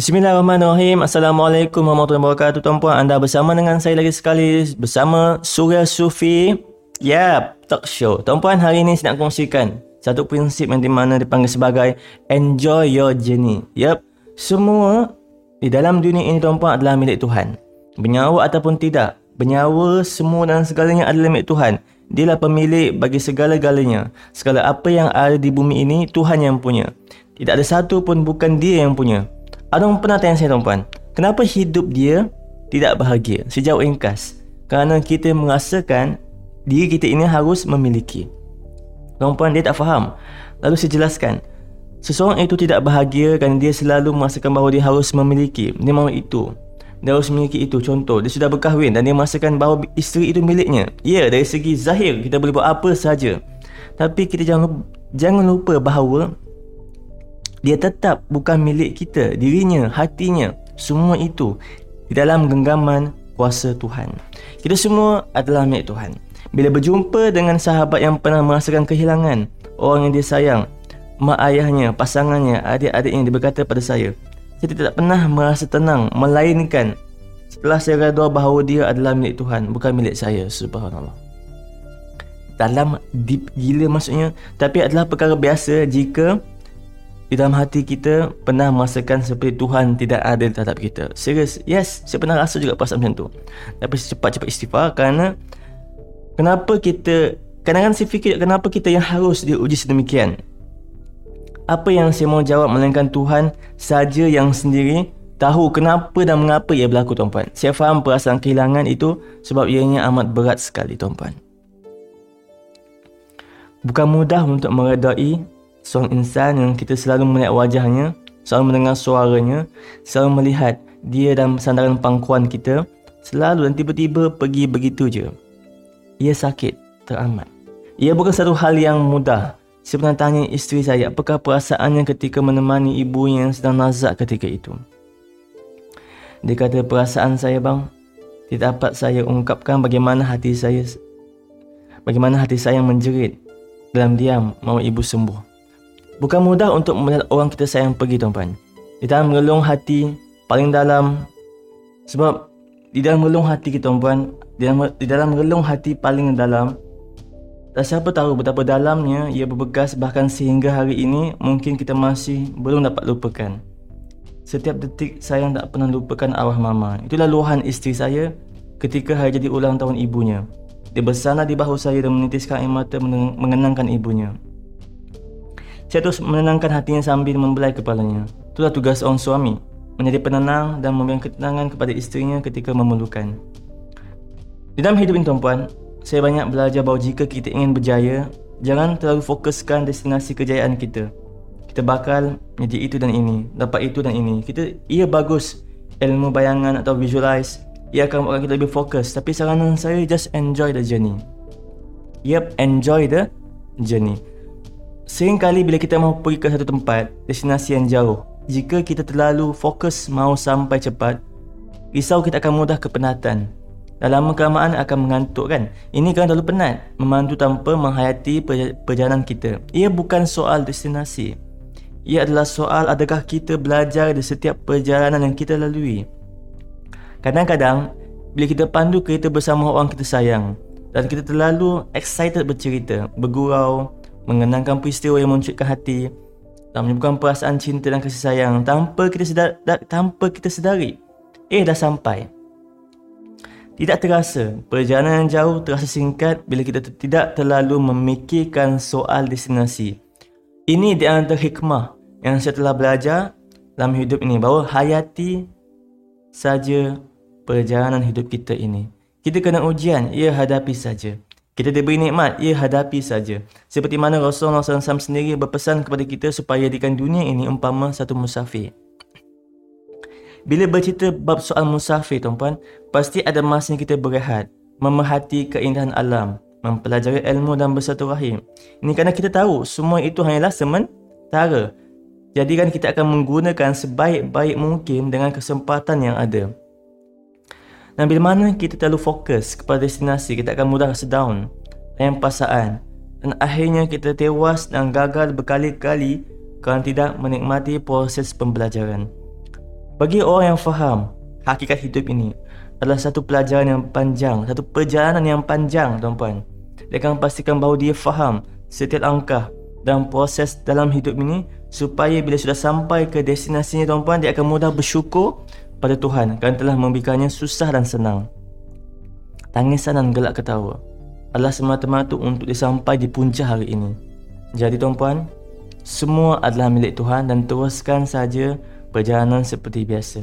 Bismillahirrahmanirrahim. Assalamualaikum warahmatullahi wabarakatuh tuan-puan. Anda bersama dengan saya lagi sekali bersama Surya Sufi. Yap, talk show. Tuan-puan, hari ini saya nak kongsikan satu prinsip yang di mana dipanggil sebagai enjoy your journey. Yap, semua di dalam dunia ini tuan-puan adalah milik Tuhan. Bernyawa ataupun tidak, bernyawa semua dan segalanya adalah milik Tuhan. Dialah pemilik bagi segala-galanya. Segala apa yang ada di bumi ini, Tuhan yang punya. Tidak ada satu pun bukan dia yang punya. Ada orang pernah tanya saya tuan-puan Kenapa hidup dia tidak bahagia Sejauh ringkas? Kerana kita merasakan Diri kita ini harus memiliki. Tuan-puan dia tak faham. Lalu saya jelaskan Seseorang itu tidak bahagia Kerana dia selalu merasakan bahawa dia harus memiliki. Dia mahu itu. Dia harus memiliki itu. Contoh dia sudah berkahwin Dan dia merasakan bahawa isteri itu miliknya. Ya dari segi zahir Kita boleh buat apa saja Tapi kita jangan Jangan lupa bahawa dia tetap bukan milik kita, dirinya, hatinya, semua itu di dalam genggaman kuasa Tuhan. Kita semua adalah milik Tuhan. Bila berjumpa dengan sahabat yang pernah merasakan kehilangan orang yang dia sayang, mak ayahnya, pasangannya, adik-adiknya dia berkata pada saya, saya tidak pernah merasa tenang melainkan setelah saya redha bahawa dia adalah milik Tuhan, bukan milik saya. Subhanallah. Dalam deep gila maksudnya, tapi adalah perkara biasa jika di dalam hati kita pernah merasakan seperti Tuhan tidak ada terhadap kita. Serius, yes, saya pernah rasa juga perasaan macam tu. Tapi cepat-cepat istighfar kerana kenapa kita kadang-kadang saya fikir kenapa kita yang harus diuji sedemikian. Apa yang saya mau jawab melainkan Tuhan saja yang sendiri tahu kenapa dan mengapa ia berlaku tuan-puan. Saya faham perasaan kehilangan itu sebab ianya amat berat sekali tuan-puan. Bukan mudah untuk meredai seorang insan yang kita selalu melihat wajahnya, selalu mendengar suaranya, selalu melihat dia dalam sandaran pangkuan kita, selalu dan tiba-tiba pergi begitu je. Ia sakit, teramat. Ia bukan satu hal yang mudah. Saya pernah tanya isteri saya apakah perasaannya ketika menemani ibu yang sedang nazak ketika itu. Dia kata perasaan saya bang, tidak dapat saya ungkapkan bagaimana hati saya bagaimana hati saya menjerit dalam diam mahu ibu sembuh. Bukan mudah untuk melihat orang kita sayang pergi tuan-tuan. Di dalam relung hati paling dalam sebab di dalam relung hati kita tuan-tuan, di dalam, di dalam relung hati paling dalam dan siapa tahu betapa dalamnya ia berbekas bahkan sehingga hari ini mungkin kita masih belum dapat lupakan. Setiap detik saya tak pernah lupakan arwah mama. Itulah luahan isteri saya ketika hari jadi ulang tahun ibunya. Dia bersandar di bahu saya dan menitiskan air mata mengenangkan ibunya. Saya terus menenangkan hatinya sambil membelai kepalanya. Itulah tugas seorang suami, menjadi penenang dan memberikan ketenangan kepada isterinya ketika memerlukan. Di dalam hidup ini tuan-puan, saya banyak belajar bahawa jika kita ingin berjaya, jangan terlalu fokuskan destinasi kejayaan kita. Kita bakal menjadi itu dan ini, dapat itu dan ini. Kita ia bagus ilmu bayangan atau visualize, ia akan membuat kita lebih fokus. Tapi saranan saya just enjoy the journey. Yep, enjoy the journey. Seringkali bila kita mahu pergi ke satu tempat, destinasi yang jauh, jika kita terlalu fokus mahu sampai cepat, risau kita akan mudah kepenatan. Dalam kelamaan akan mengantuk kan? Ini kan terlalu penat, memandu tanpa menghayati perjalanan kita. Ia bukan soal destinasi. Ia adalah soal adakah kita belajar di setiap perjalanan yang kita lalui. Kadang-kadang, bila kita pandu kereta bersama orang kita sayang, dan kita terlalu excited bercerita, bergurau, mengenangkan peristiwa yang mencutkan hati dan menyebabkan perasaan cinta dan kasih sayang tanpa kita sedar, tanpa kita sedari. Eh dah sampai. Tidak terasa perjalanan yang jauh terasa singkat bila kita tidak terlalu memikirkan soal destinasi. Ini di antara hikmah yang saya telah belajar dalam hidup ini bahawa hayati saja perjalanan hidup kita ini. Kita kena ujian ia hadapi saja kita diberi nikmat, ia hadapi saja. Seperti mana Rasulullah SAW sendiri berpesan kepada kita supaya jadikan dunia ini umpama satu musafir. Bila bercerita bab soal musafir, tuan-puan, pasti ada masanya kita berehat, memerhati keindahan alam, mempelajari ilmu dan bersatu rahim. Ini kerana kita tahu semua itu hanyalah sementara. Jadi kan kita akan menggunakan sebaik-baik mungkin dengan kesempatan yang ada. Dan bila mana kita terlalu fokus kepada destinasi, kita akan mudah rasa down dan pasaan. Dan akhirnya kita tewas dan gagal berkali-kali kerana tidak menikmati proses pembelajaran. Bagi orang yang faham hakikat hidup ini adalah satu pelajaran yang panjang, satu perjalanan yang panjang tuan-puan. Dia akan pastikan bahawa dia faham setiap langkah dan proses dalam hidup ini supaya bila sudah sampai ke destinasinya tuan-puan dia akan mudah bersyukur pada Tuhan kerana telah memberikannya susah dan senang. Tangisan dan gelak ketawa adalah semata-mata untuk disampai di punca hari ini. Jadi tuan-puan, semua adalah milik Tuhan dan teruskan saja perjalanan seperti biasa.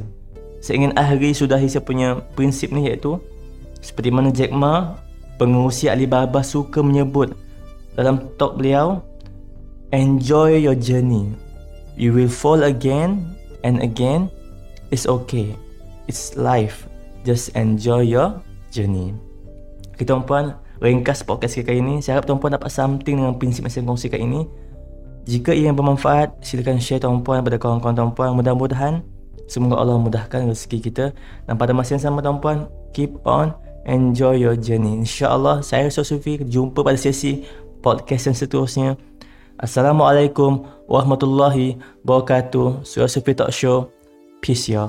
Saya ingin akhiri sudahi saya punya prinsip ni iaitu seperti mana Jack Ma, pengurusi Alibaba suka menyebut dalam talk beliau, enjoy your journey. You will fall again and again. It's okay. It's life. Just enjoy your journey. Kita tuan-puan, ringkas podcast kita kali ini. Saya harap tuan-puan dapat something dengan prinsip yang saya kongsikan ini. Jika ia yang bermanfaat, silakan share tuan-puan kepada kawan-kawan tuan-puan. Mudah-mudahan Semoga Allah mudahkan rezeki kita Dan pada masa yang sama tuan-puan Keep on Enjoy your journey InsyaAllah Saya Rasa Sufi Jumpa pada sesi Podcast yang seterusnya Assalamualaikum Warahmatullahi Wabarakatuh Surah Sufi Talk Show 撇斜。